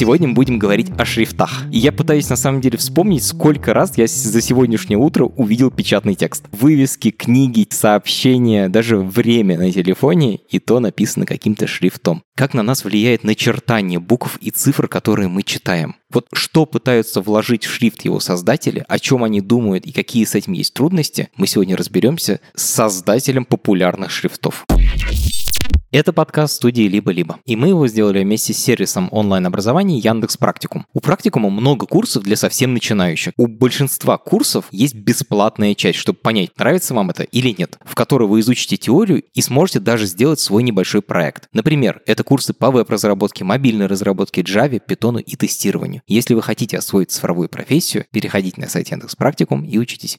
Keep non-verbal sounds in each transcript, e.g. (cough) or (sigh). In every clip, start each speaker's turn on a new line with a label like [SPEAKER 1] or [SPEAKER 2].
[SPEAKER 1] Сегодня мы будем говорить о шрифтах. И я пытаюсь на самом деле вспомнить, сколько раз я за сегодняшнее утро увидел печатный текст. Вывески, книги, сообщения, даже время на телефоне, и то написано каким-то шрифтом. Как на нас влияет начертание букв и цифр, которые мы читаем. Вот что пытаются вложить в шрифт его создатели, о чем они думают и какие с этим есть трудности, мы сегодня разберемся с создателем популярных шрифтов. Это подкаст студии «Либо-либо», и мы его сделали вместе с сервисом онлайн-образования Яндекс Практикум. У Практикума много курсов для совсем начинающих. У большинства курсов есть бесплатная часть, чтобы понять, нравится вам это или нет, в которой вы изучите теорию и сможете даже сделать свой небольшой проект. Например, это курсы по веб-разработке, мобильной разработке, Java, Python и тестированию. Если вы хотите освоить цифровую профессию, переходите на сайт Яндекс Практикум и учитесь.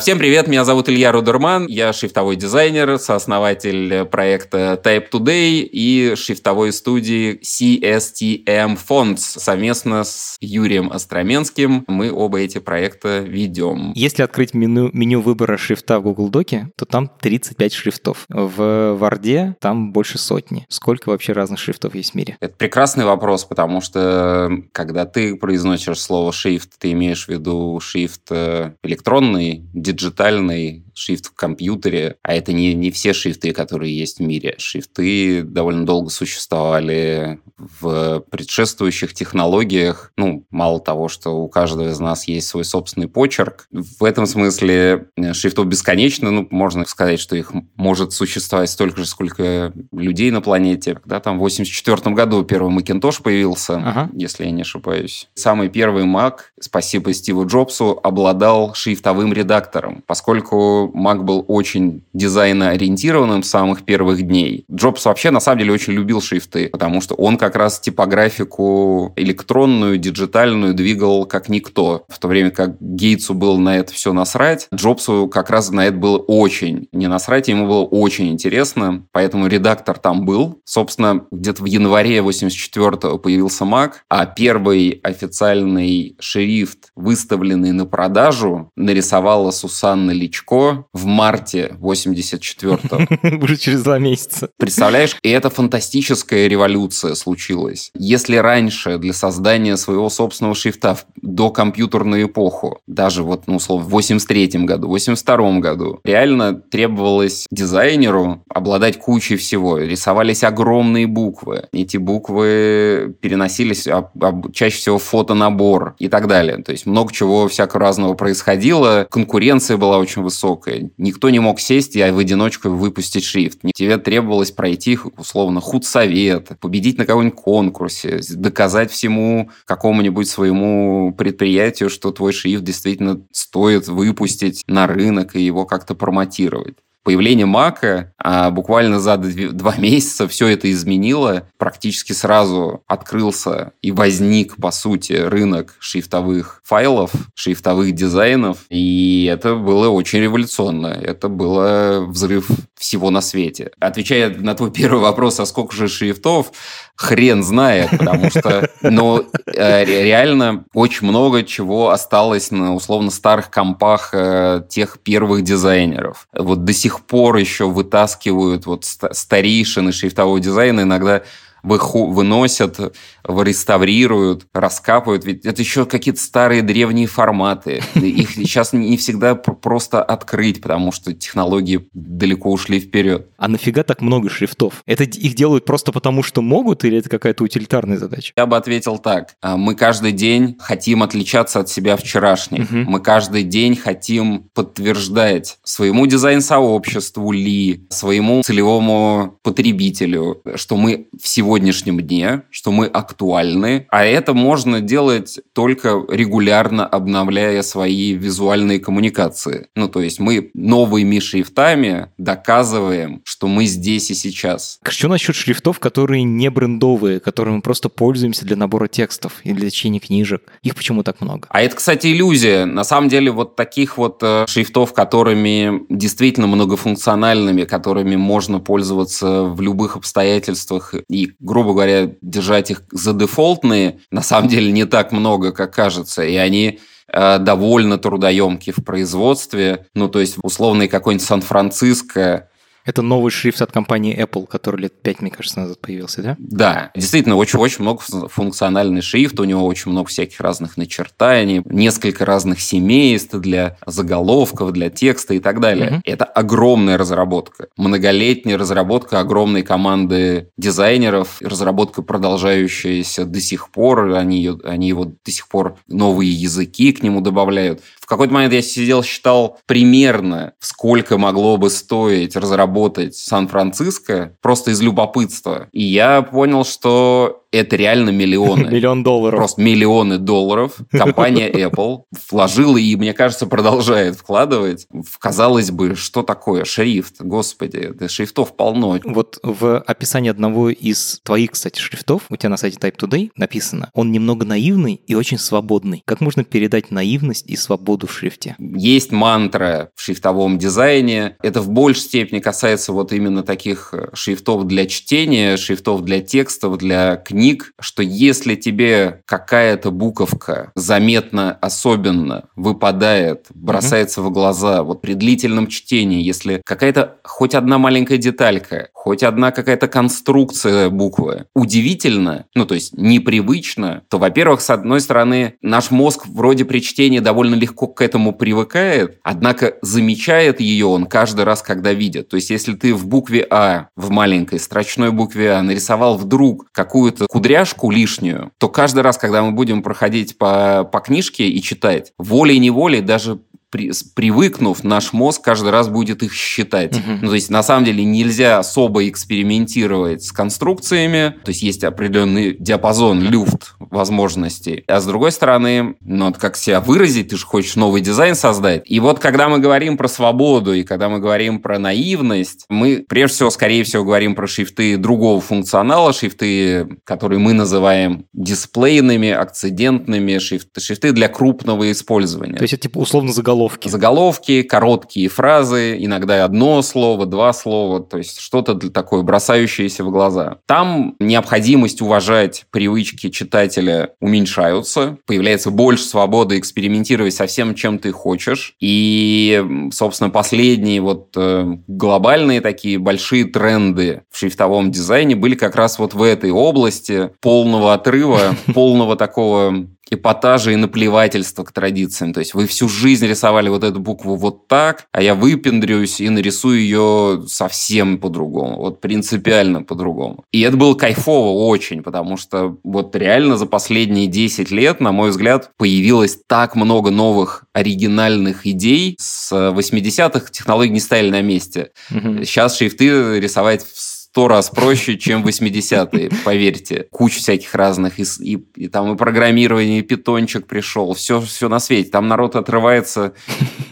[SPEAKER 2] Всем привет, меня зовут Илья Рудерман, я шрифтовой дизайнер, сооснователь проекта Type Today и шрифтовой студии CSTM Fonts. Совместно с Юрием Остроменским мы оба эти проекта ведем.
[SPEAKER 1] Если открыть меню, меню выбора шрифта в Google Доке, то там 35 шрифтов. В Варде там больше сотни. Сколько вообще разных шрифтов есть в мире?
[SPEAKER 2] Это прекрасный вопрос, потому что когда ты произносишь слово шрифт, ты имеешь в виду шрифт э, электронный, диджитальный шрифт в компьютере, а это не, не все шрифты, которые есть в мире. Шрифты довольно долго существовали в предшествующих технологиях. Ну, мало того, что у каждого из нас есть свой собственный почерк. В этом смысле э, шрифтов бесконечно. Ну, можно сказать, что их может существовать столько же, сколько людей на планете. Когда там в 84 году первый Macintosh появился, ага. если я не ошибаюсь. Самый первый Mac, спасибо Стиву Джобсу, обладал шрифтовым редактором, поскольку Mac был очень дизайноориентированным с самых первых дней. Джобс вообще, на самом деле, очень любил шрифты, потому что он как раз типографику электронную, диджитальную двигал как никто. В то время как Гейтсу было на это все насрать, Джобсу как раз на это было очень не насрать, ему было очень интересно, поэтому редактор там был. Собственно, где-то в январе 84-го появился Mac, а первый официальный шрифт, выставленный на продажу, нарисовала Сусанна Личко в марте 84-го. (laughs)
[SPEAKER 1] Уже через два месяца.
[SPEAKER 2] Представляешь, и это фантастическая революция случилась. Если раньше для создания своего собственного шрифта до компьютерную эпоху, даже вот, ну, условно, в 83 году, в 82 году, реально требовалось дизайнеру обладать кучей всего. Рисовались огромные буквы. Эти буквы переносились а, а, чаще всего в фотонабор и так далее. То есть много чего всякого разного происходило. Конкуренция была очень высокая жесткая. Никто не мог сесть и в одиночку выпустить шрифт. Тебе требовалось пройти, условно, худсовет, победить на каком-нибудь конкурсе, доказать всему какому-нибудь своему предприятию, что твой шрифт действительно стоит выпустить на рынок и его как-то промотировать появление Мака а буквально за два месяца все это изменило. Практически сразу открылся и возник, по сути, рынок шрифтовых файлов, шрифтовых дизайнов. И это было очень революционно. Это было взрыв всего на свете. Отвечая на твой (laughs) первый вопрос, а сколько же шрифтов, хрен знает, потому что, ну, реально очень много чего осталось на условно старых компах э, тех первых дизайнеров. Вот до сих пор еще вытаскивают вот старейшины шрифтового дизайна иногда выносят, реставрируют, раскапывают. Ведь это еще какие-то старые древние форматы. Их сейчас не всегда просто открыть, потому что технологии далеко ушли вперед.
[SPEAKER 1] А нафига так много шрифтов? Это их делают просто потому, что могут, или это какая-то утилитарная задача?
[SPEAKER 2] Я бы ответил так. А, мы каждый день хотим отличаться от себя вчерашних. Угу. Мы каждый день хотим подтверждать своему дизайн-сообществу ли, своему целевому потребителю, что мы всего сегодняшнем дне, что мы актуальны, а это можно делать только регулярно обновляя свои визуальные коммуникации. Ну, то есть мы новыми шрифтами доказываем, что мы здесь и сейчас.
[SPEAKER 1] Что насчет шрифтов, которые не брендовые, которыми мы просто пользуемся для набора текстов или для чтения книжек? Их почему так много?
[SPEAKER 2] А это, кстати, иллюзия. На самом деле вот таких вот э, шрифтов, которыми действительно многофункциональными, которыми можно пользоваться в любых обстоятельствах и, грубо говоря, держать их за дефолтные, на самом деле не так много, как кажется. И они э, довольно трудоемки в производстве. Ну, то есть, условный какой-нибудь Сан-Франциско
[SPEAKER 1] это новый шрифт от компании Apple, который лет пять, мне кажется, назад появился, да?
[SPEAKER 2] Да, действительно, очень-очень много функциональный шрифт, у него очень много всяких разных начертаний, несколько разных семейств для заголовков, для текста и так далее. Угу. Это огромная разработка, многолетняя разработка огромной команды дизайнеров, разработка продолжающаяся до сих пор, они, они его до сих пор новые языки к нему добавляют какой-то момент я сидел, считал примерно, сколько могло бы стоить разработать Сан-Франциско, просто из любопытства. И я понял, что это реально миллионы.
[SPEAKER 1] Миллион долларов.
[SPEAKER 2] Просто миллионы долларов. Компания (laughs) Apple вложила и, мне кажется, продолжает вкладывать в, казалось бы, что такое шрифт? Господи, да шрифтов полно.
[SPEAKER 1] Вот в описании одного из твоих, кстати, шрифтов, у тебя на сайте Type Today написано, он немного наивный и очень свободный. Как можно передать наивность и свободу в шрифте?
[SPEAKER 2] Есть мантра в шрифтовом дизайне. Это в большей степени касается вот именно таких э, шрифтов для чтения, шрифтов для текстов, для книг книг, что если тебе какая-то буковка заметно особенно выпадает, бросается mm-hmm. в глаза вот при длительном чтении, если какая-то хоть одна маленькая деталька, хоть одна какая-то конструкция буквы удивительно, ну то есть непривычно, то, во-первых, с одной стороны, наш мозг вроде при чтении довольно легко к этому привыкает, однако замечает ее он каждый раз, когда видит. То есть если ты в букве А, в маленькой строчной букве А нарисовал вдруг какую-то кудряшку лишнюю, то каждый раз, когда мы будем проходить по, по книжке и читать, волей-неволей даже при, привыкнув, наш мозг каждый раз будет их считать. Угу. Ну, то есть, на самом деле, нельзя особо экспериментировать с конструкциями. То есть, есть определенный диапазон, люфт возможностей. А с другой стороны, ну, вот как себя выразить, ты же хочешь новый дизайн создать. И вот, когда мы говорим про свободу и когда мы говорим про наивность, мы, прежде всего, скорее всего, говорим про шрифты другого функционала, шрифты, которые мы называем дисплейными, акцидентными, шрифты, шрифты для крупного использования.
[SPEAKER 1] То есть, это типа условно заголовок
[SPEAKER 2] Заголовки. Заголовки, короткие фразы, иногда одно слово, два слова, то есть что-то такое бросающееся в глаза. Там необходимость уважать привычки читателя уменьшаются, появляется больше свободы экспериментировать со всем, чем ты хочешь. И, собственно, последние вот э, глобальные такие большие тренды в шрифтовом дизайне были как раз вот в этой области полного отрыва, (laughs) полного такого эпатажа и наплевательства к традициям. То есть вы всю жизнь рисовали вот эту букву вот так, а я выпендрюсь и нарисую ее совсем по-другому, вот принципиально по-другому. И это было кайфово очень, потому что вот реально за последние 10 лет, на мой взгляд, появилось так много новых оригинальных идей. С 80-х технологии не стояли на месте. Угу. Сейчас шрифты рисовать в сто раз проще, чем 80-е, поверьте. Куча всяких разных, и, и, и там и программирование, и питончик пришел, все, все на свете. Там народ отрывается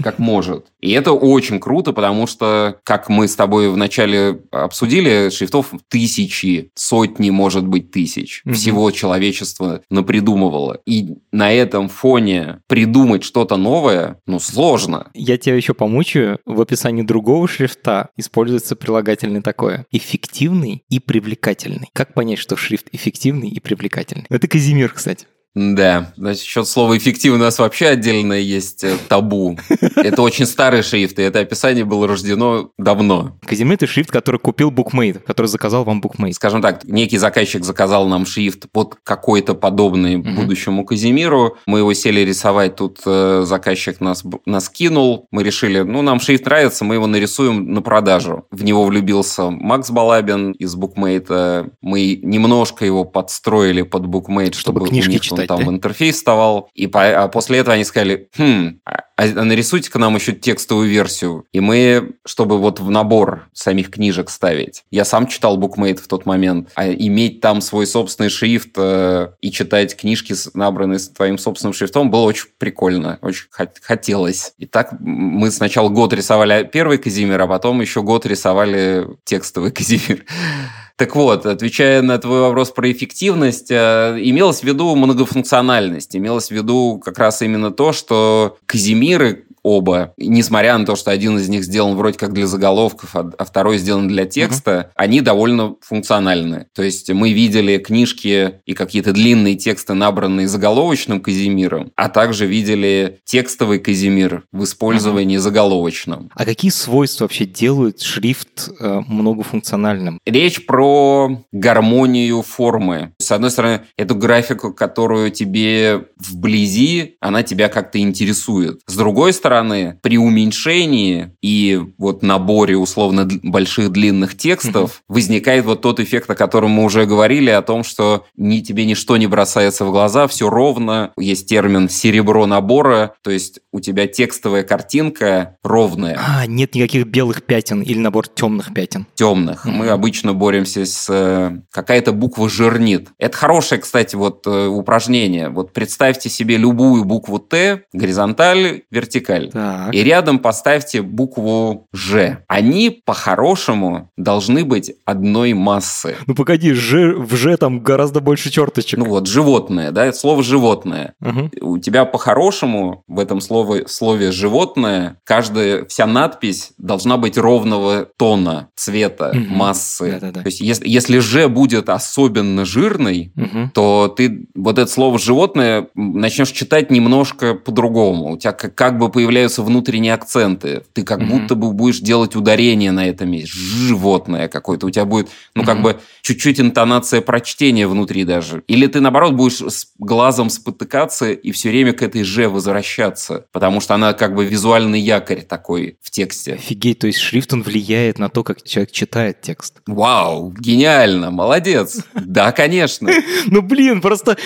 [SPEAKER 2] как может. И это очень круто, потому что, как мы с тобой вначале обсудили, шрифтов тысячи, сотни, может быть, тысяч. Mm-hmm. Всего человечество напридумывало. И на этом фоне придумать что-то новое, ну, сложно.
[SPEAKER 1] Я тебя еще помучаю. В описании другого шрифта используется прилагательное такое. Эффективно эффективный и привлекательный. Как понять, что шрифт эффективный и привлекательный? Это Казимир, кстати.
[SPEAKER 2] Да, значит, счет слова «эффективно» у нас вообще отдельное есть э, табу. (laughs) Это очень старый шрифт, и это описание было рождено давно.
[SPEAKER 1] Казимир — это шрифт, который купил букмейт, который заказал вам букмейт.
[SPEAKER 2] Скажем так, некий заказчик заказал нам шрифт под какой-то подобный угу. будущему Казимиру. Мы его сели рисовать, тут э, заказчик нас, нас кинул. Мы решили, ну, нам шрифт нравится, мы его нарисуем на продажу. В него влюбился Макс Балабин из букмейта. Мы немножко его подстроили под букмейт,
[SPEAKER 1] чтобы, чтобы книжки читать
[SPEAKER 2] там интерфейс вставал. И по, а после этого они сказали, хм, а а, а нарисуйте-ка нам еще текстовую версию. И мы, чтобы вот в набор самих книжек ставить. Я сам читал BookMate в тот момент. А иметь там свой собственный шрифт э, и читать книжки, набранные с твоим собственным шрифтом, было очень прикольно. Очень хотелось. И так мы сначала год рисовали первый Казимир, а потом еще год рисовали текстовый Казимир. (laughs) Так вот, отвечая на твой вопрос про эффективность, э, имелось в виду многофункциональность, имелось в виду как раз именно то, что Казимиры оба, несмотря на то, что один из них сделан вроде как для заголовков, а, а второй сделан для текста, uh-huh. они довольно функциональны. То есть мы видели книжки и какие-то длинные тексты, набранные заголовочным Казимиром, а также видели текстовый Казимир в использовании uh-huh. заголовочным.
[SPEAKER 1] А какие свойства вообще делают шрифт э, многофункциональным?
[SPEAKER 2] Речь про гармонию формы. С одной стороны, эту графику, которую тебе вблизи, она тебя как-то интересует. С другой стороны, стороны, при уменьшении и вот наборе условно больших длинных текстов mm-hmm. возникает вот тот эффект, о котором мы уже говорили, о том, что ни, тебе ничто не бросается в глаза, все ровно. Есть термин «серебро набора», то есть у тебя текстовая картинка ровная.
[SPEAKER 1] А, нет никаких белых пятен или набор темных пятен.
[SPEAKER 2] Темных. Mm-hmm. Мы обычно боремся с... Э, какая-то буква жирнит. Это хорошее, кстати, вот э, упражнение. Вот представьте себе любую букву «Т», горизонталь, вертикаль Так. И рядом поставьте букву «Ж». Они по-хорошему должны быть одной массы.
[SPEAKER 1] Ну погоди, «Ж» в «Ж» там гораздо больше черточек.
[SPEAKER 2] Ну вот, животное, да, слово «животное». Угу. У тебя по-хорошему в этом слове, слове «животное» каждая, вся надпись должна быть ровного тона, цвета, угу. массы. Да-да-да. То есть если, если «Ж» будет особенно жирный, угу. то ты вот это слово «животное» начнешь читать немножко по-другому. У тебя как, как бы появляется появляются внутренние акценты. Ты как mm-hmm. будто бы будешь делать ударение на этом месте. Животное какое-то. У тебя будет, ну, mm-hmm. как бы чуть-чуть интонация прочтения внутри даже. Или ты, наоборот, будешь с глазом спотыкаться и все время к этой «ж» возвращаться. Потому что она как бы визуальный якорь такой в тексте.
[SPEAKER 1] Офигеть, то есть шрифт, он влияет на то, как человек читает текст.
[SPEAKER 2] Вау, гениально, молодец. Да, конечно. (laughs)
[SPEAKER 1] Ну, блин, просто...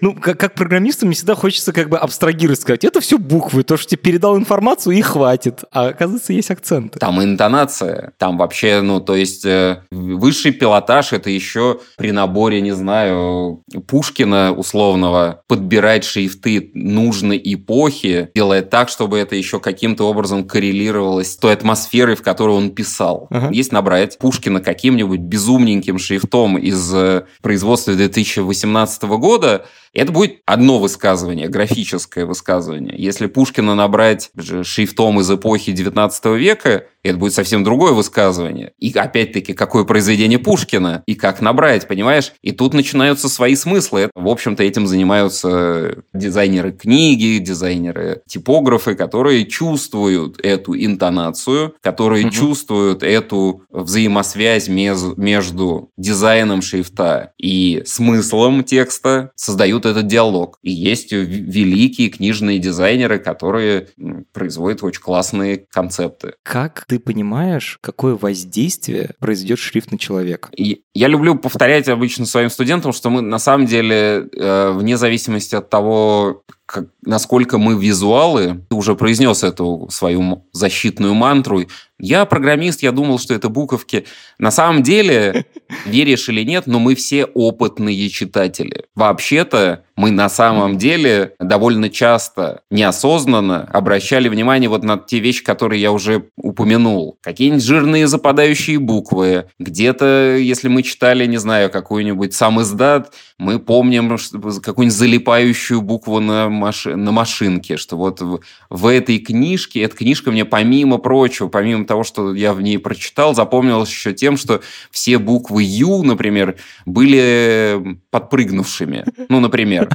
[SPEAKER 1] Ну, как программисту мне всегда хочется как бы абстрагировать, сказать, это все буквы, то, что тебе передал дал информацию и хватит. А оказывается, есть акценты.
[SPEAKER 2] Там интонация. Там вообще, ну, то есть э, высший пилотаж это еще при наборе, не знаю, Пушкина условного подбирать шрифты нужной эпохи, делая так, чтобы это еще каким-то образом коррелировалось с той атмосферой, в которой он писал. Uh-huh. Есть набрать Пушкина каким-нибудь безумненьким шрифтом из э, производства 2018 года, это будет одно высказывание, графическое высказывание. Если Пушкина набрать шрифтом из эпохи 19 века, это будет совсем другое высказывание. И опять-таки, какое произведение Пушкина и как набрать, понимаешь? И тут начинаются свои смыслы. В общем-то, этим занимаются дизайнеры книги, дизайнеры типографы, которые чувствуют эту интонацию, которые угу. чувствуют эту взаимосвязь мез- между дизайном шрифта и смыслом текста, создают этот диалог. И есть великие книжные дизайнеры, которые производят очень классные концепты.
[SPEAKER 1] Как ты ты понимаешь, какое воздействие произойдет шрифт на человека.
[SPEAKER 2] И я люблю повторять обычно своим студентам, что мы на самом деле, э, вне зависимости от того, как, насколько мы визуалы, ты уже произнес эту свою защитную мантру. Я программист, я думал, что это буковки. На самом деле, (laughs) веришь или нет, но мы все опытные читатели. Вообще-то мы на самом деле довольно часто неосознанно обращали внимание вот на те вещи, которые я уже упомянул. Какие-нибудь жирные западающие буквы. Где-то, если мы читали, не знаю, какой-нибудь сам издат, мы помним какую-нибудь залипающую букву на, маш... на машинке, что вот в, в этой книжке, эта книжка мне помимо прочего, помимо того, что я в ней прочитал, запомнилась еще тем, что все буквы «Ю», например, были подпрыгнувшими. Ну, например.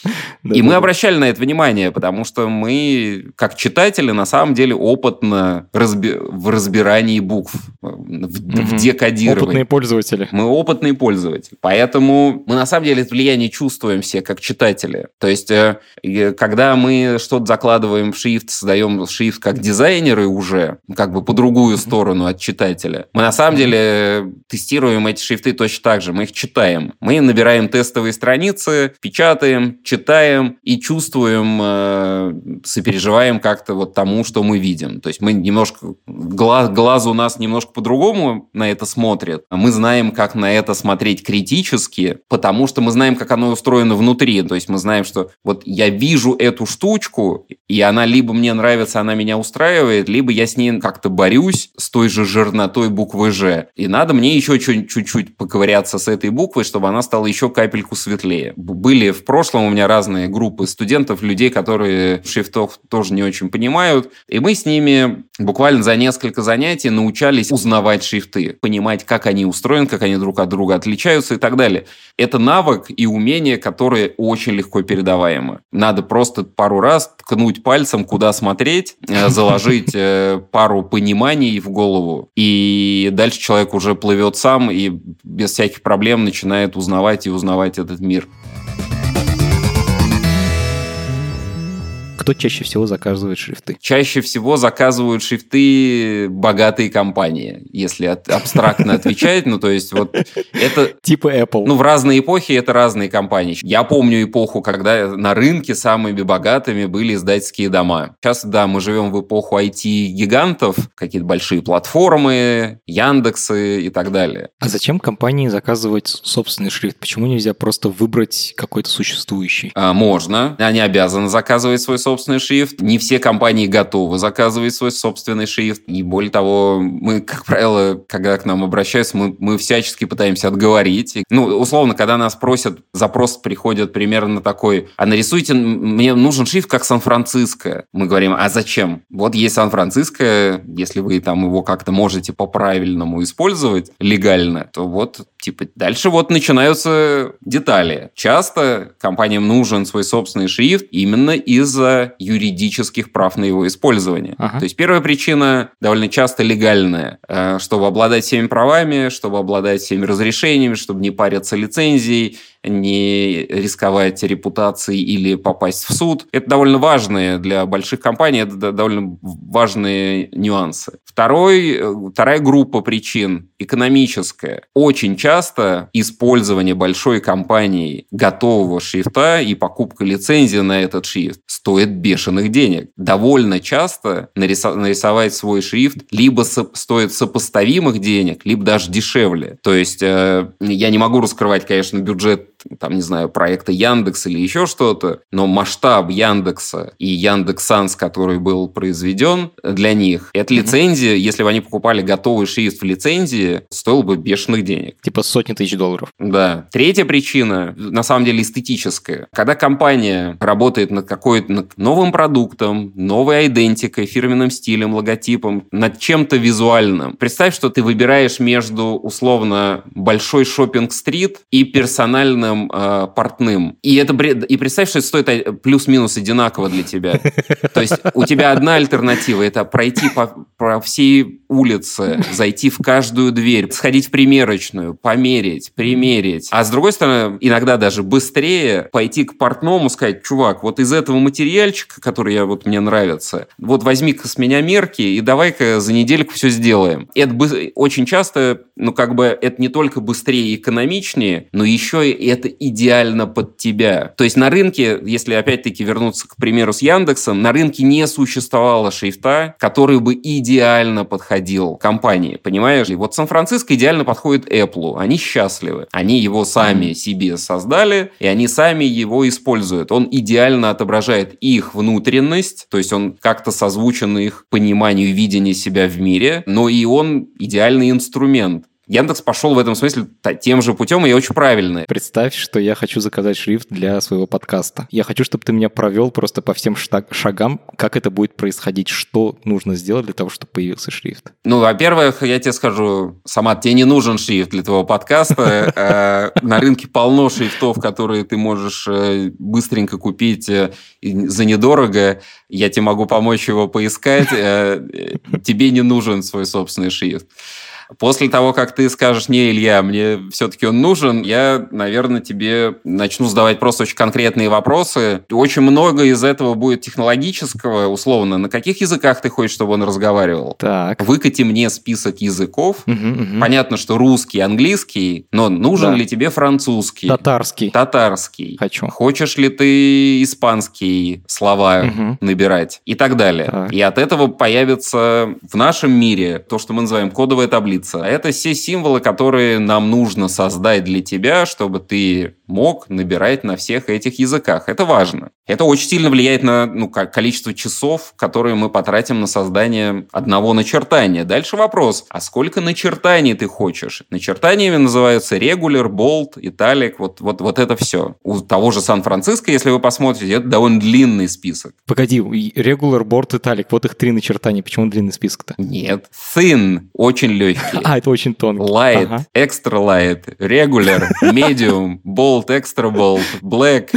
[SPEAKER 2] (laughs) И мы обращали на это внимание, потому что мы, как читатели, на самом деле опытно в разбирании букв, в декодировании.
[SPEAKER 1] Опытные пользователи.
[SPEAKER 2] Мы опытные пользователи. Поэтому мы на самом деле это влияние чувствуем все, как читатели. То есть, когда мы что-то закладываем в шрифт, создаем шрифт как дизайнеры уже, как бы по другую сторону от читателя, мы на самом деле тестируем эти шрифты точно так же. Мы их читаем. Мы набираем тестовые страницы, печатаем, читаем и чувствуем, э, э, сопереживаем как-то вот тому, что мы видим. То есть мы немножко... Глаз, глаз у нас немножко по-другому на это смотрит. Мы знаем, как на это смотреть критически, потому что мы знаем, как оно устроено внутри. То есть мы знаем, что вот я вижу эту штучку, и она либо мне нравится, она меня устраивает, либо я с ней как-то борюсь с той же жирнотой буквы «Ж». И надо мне еще чуть-чуть поковыряться с этой буквой, чтобы она стала еще капельку светлее. Были в прошлом у меня разные группы студентов, людей, которые шрифтов тоже не очень понимают, и мы с ними буквально за несколько занятий научались узнавать шрифты, понимать, как они устроены, как они друг от друга отличаются и так далее. Это навык и умение, которые очень легко передаваемы. Надо просто пару раз ткнуть пальцем, куда смотреть, э, (laughs) заложить э, пару пониманий в голову, и дальше человек уже плывет сам и без всяких проблем начинает узнавать и узнавать этот мир.
[SPEAKER 1] Кто чаще всего заказывает шрифты?
[SPEAKER 2] Чаще всего заказывают шрифты богатые компании, если от, абстрактно (laughs) отвечать. Ну, то есть вот это...
[SPEAKER 1] Типа Apple.
[SPEAKER 2] Ну, в разные эпохи это разные компании. Я помню эпоху, когда на рынке самыми богатыми были издательские дома. Сейчас, да, мы живем в эпоху IT-гигантов, какие-то большие платформы, Яндексы и так далее.
[SPEAKER 1] А зачем компании заказывать собственный шрифт? Почему нельзя просто выбрать какой-то существующий?
[SPEAKER 2] А, можно. Они обязаны заказывать свой собственный собственный шрифт. Не все компании готовы заказывать свой собственный шрифт. И более того, мы, как правило, когда к нам обращаются, мы, мы всячески пытаемся отговорить. Ну, условно, когда нас просят, запрос приходит примерно такой, а нарисуйте, мне нужен шрифт как Сан-Франциско. Мы говорим, а зачем? Вот есть Сан-Франциско, если вы там его как-то можете по-правильному использовать легально, то вот типа дальше вот начинаются детали. Часто компаниям нужен свой собственный шрифт именно из-за юридических прав на его использование. Ага. То есть первая причина довольно часто легальная. Э, чтобы обладать всеми правами, чтобы обладать всеми разрешениями, чтобы не париться лицензией, не рисковать репутацией или попасть в суд. Это довольно важные для больших компаний, это довольно важные нюансы. Второй, э, вторая группа причин экономическая. Очень часто использование большой компании готового шрифта и покупка лицензии на этот шрифт стоит бешеных денег. Довольно часто нарисовать свой шрифт либо стоит сопоставимых денег, либо даже дешевле. То есть э, я не могу раскрывать, конечно, бюджет там, не знаю, проекта Яндекс или еще что-то, но масштаб Яндекса и Яндекс.Санс, который был произведен для них, эта лицензия, если бы они покупали готовый шрифт в лицензии, стоил бы бешеных денег.
[SPEAKER 1] Типа сотни тысяч долларов.
[SPEAKER 2] Да. Третья причина, на самом деле, эстетическая. Когда компания работает над какой-то новым продуктом, новой идентикой, фирменным стилем, логотипом, над чем-то визуальным, представь, что ты выбираешь между, условно, большой шопинг-стрит и персональным профессиональным э, портным. И, это, и представь, что это стоит плюс-минус одинаково для тебя. То есть у тебя одна альтернатива – это пройти по, по всей улице, зайти в каждую дверь, сходить в примерочную, померить, примерить. А с другой стороны, иногда даже быстрее пойти к портному, сказать, чувак, вот из этого материальчика, который я, вот мне нравится, вот возьми-ка с меня мерки и давай-ка за недельку все сделаем. Это очень часто, ну как бы, это не только быстрее и экономичнее, но еще и это идеально под тебя. То есть на рынке, если опять-таки вернуться к примеру с Яндексом, на рынке не существовало шрифта, который бы идеально подходил компании, понимаешь? И вот Сан-Франциско идеально подходит Apple. Они счастливы. Они его сами себе создали, и они сами его используют. Он идеально отображает их внутренность, то есть он как-то созвучен их пониманию видению себя в мире, но и он идеальный инструмент. Яндекс пошел в этом смысле тем же путем, и очень правильно.
[SPEAKER 1] Представь, что я хочу заказать шрифт для своего подкаста. Я хочу, чтобы ты меня провел просто по всем шагам, как это будет происходить, что нужно сделать для того, чтобы появился шрифт.
[SPEAKER 2] Ну, во-первых, я тебе скажу, сама тебе не нужен шрифт для твоего подкаста. (laughs) Э, на рынке полно шрифтов, которые ты можешь э, быстренько купить э, за недорого. Я тебе могу помочь его поискать. Тебе не нужен свой собственный шрифт. После того, как ты скажешь, не, Илья, мне все-таки он нужен, я, наверное, тебе начну задавать просто очень конкретные вопросы. Очень много из этого будет технологического, условно. На каких языках ты хочешь, чтобы он разговаривал?
[SPEAKER 1] Так.
[SPEAKER 2] Выкати мне список языков.
[SPEAKER 1] Мгм, мгм.
[SPEAKER 2] Понятно, что русский, английский, но нужен
[SPEAKER 1] Да.
[SPEAKER 2] ли тебе французский?
[SPEAKER 1] Татарский.
[SPEAKER 2] Татарский.
[SPEAKER 1] Хочу.
[SPEAKER 2] Хочешь ли ты испанские слова
[SPEAKER 1] Мгм.
[SPEAKER 2] набирать и так далее.
[SPEAKER 1] Так.
[SPEAKER 2] И от этого появится в нашем мире то, что мы называем кодовая таблица. Это все символы, которые нам нужно создать для тебя, чтобы ты мог набирать на всех этих языках. Это важно. Это очень сильно влияет на ну, ко- количество часов, которые мы потратим на создание одного начертания. Дальше вопрос, а сколько начертаний ты хочешь? Начертаниями называются регуляр, болт, италик, вот, вот, вот это все. У того же Сан-Франциско, если вы посмотрите, это довольно длинный список.
[SPEAKER 1] Погоди, и regular, board, italic. Вот их три начертания. Почему длинный список-то?
[SPEAKER 2] Нет. Thin очень легкий. (laughs)
[SPEAKER 1] А, это очень тонкий.
[SPEAKER 2] Light, extra light, regular, (laughs) medium, bold, extra bold, black,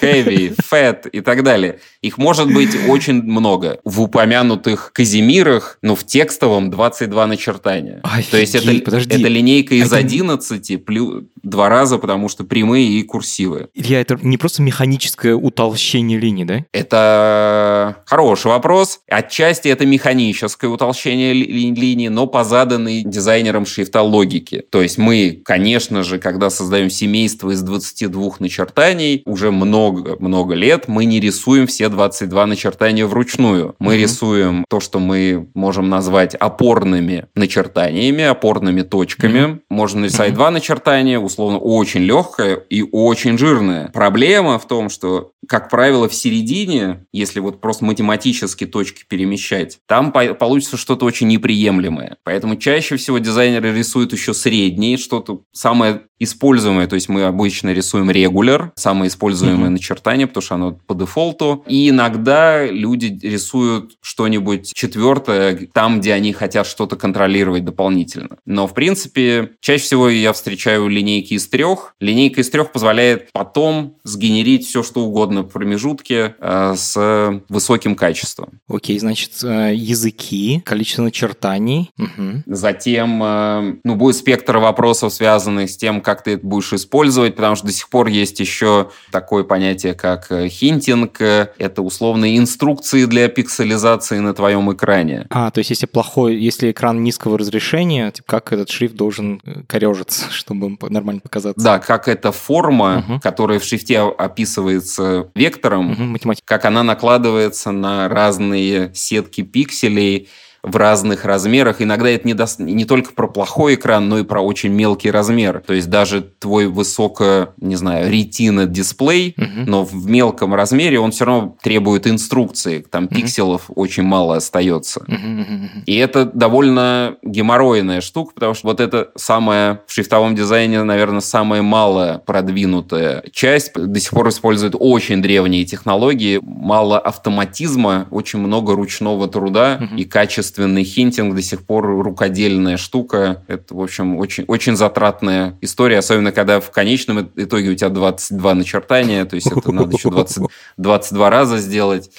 [SPEAKER 2] heavy, fat и так далее. Их может быть очень много. В упомянутых Казимирах, ну, в текстовом 22 начертания. То есть это,
[SPEAKER 1] Офигеть, подожди.
[SPEAKER 2] это линейка из
[SPEAKER 1] Это-
[SPEAKER 2] 11 плюс два раза, потому что прямые и курсивы.
[SPEAKER 1] Илья, это не просто механическое утолщение линий, да?
[SPEAKER 2] Это хороший вопрос. Отчасти это механическое утолщение ли- ли- линии, но по заданной дизайнером шрифта логике. То есть мы, конечно же, когда создаем семейство из 22 начертаний, уже много-много лет мы не рисуем все 22 начертания вручную. Мы
[SPEAKER 1] Мгм.
[SPEAKER 2] рисуем то, что мы можем назвать опорными начертаниями, опорными точками. Можно нарисовать
[SPEAKER 1] Мгм.
[SPEAKER 2] два начертания, условно, очень легкое и очень жирное. Проблема в том, что, как правило, в середине, если вот просто математически точки перемещать, там по- получится что-то очень неприемлемое. Поэтому чаще всего дизайнеры рисуют еще средние, что-то самое используемое. То есть мы обычно рисуем регуляр, самое используемое
[SPEAKER 1] Мгм.
[SPEAKER 2] начертание, потому что оно по дефолту. И иногда люди рисуют что-нибудь четвертое там, где они хотят что-то контролировать дополнительно. Но, в принципе, чаще всего я встречаю линейки из трех. Линейка из трех позволяет потом сгенерить все, что угодно в промежутке э, с высоким качеством.
[SPEAKER 1] Окей, значит, э, языки, количество начертаний. Мгм.
[SPEAKER 2] Затем, э, ну, будет спектр вопросов, связанных с тем, как ты это будешь использовать, потому что до сих пор есть еще такое понятие, как хинтинг. Это условные инструкции для пикселизации на твоем экране.
[SPEAKER 1] А, то есть если плохой, если экран низкого разрешения, типа, как этот шрифт должен корежиться, (laughs) чтобы он по- нормально показаться?
[SPEAKER 2] Да, как эта форма,
[SPEAKER 1] Мгм.
[SPEAKER 2] которая в шрифте описывается вектором,
[SPEAKER 1] математика.
[SPEAKER 2] как она накладывается на разные сетки пикселей в разных размерах. Иногда это не, дос- не только про плохой экран, но и про очень мелкий размер. То есть даже твой высоко, не знаю, ретина дисплей,
[SPEAKER 1] Мгм.
[SPEAKER 2] но в мелком размере он все равно требует инструкции. Там пикселов очень мало остается.
[SPEAKER 1] Мгм, мгм, мгм.
[SPEAKER 2] И это довольно геморройная штука, потому что вот это самая в шрифтовом дизайне, наверное, самая малая продвинутая часть. До сих пор используют очень древние технологии, мало автоматизма, очень много ручного труда
[SPEAKER 1] Мгм.
[SPEAKER 2] и качественный хинтинг до сих пор рукодельная штука. Это, в общем, очень, очень затратная история, особенно когда в конечном итоге у тебя 22 начертания, то есть это надо еще 20, 22 раза сделать.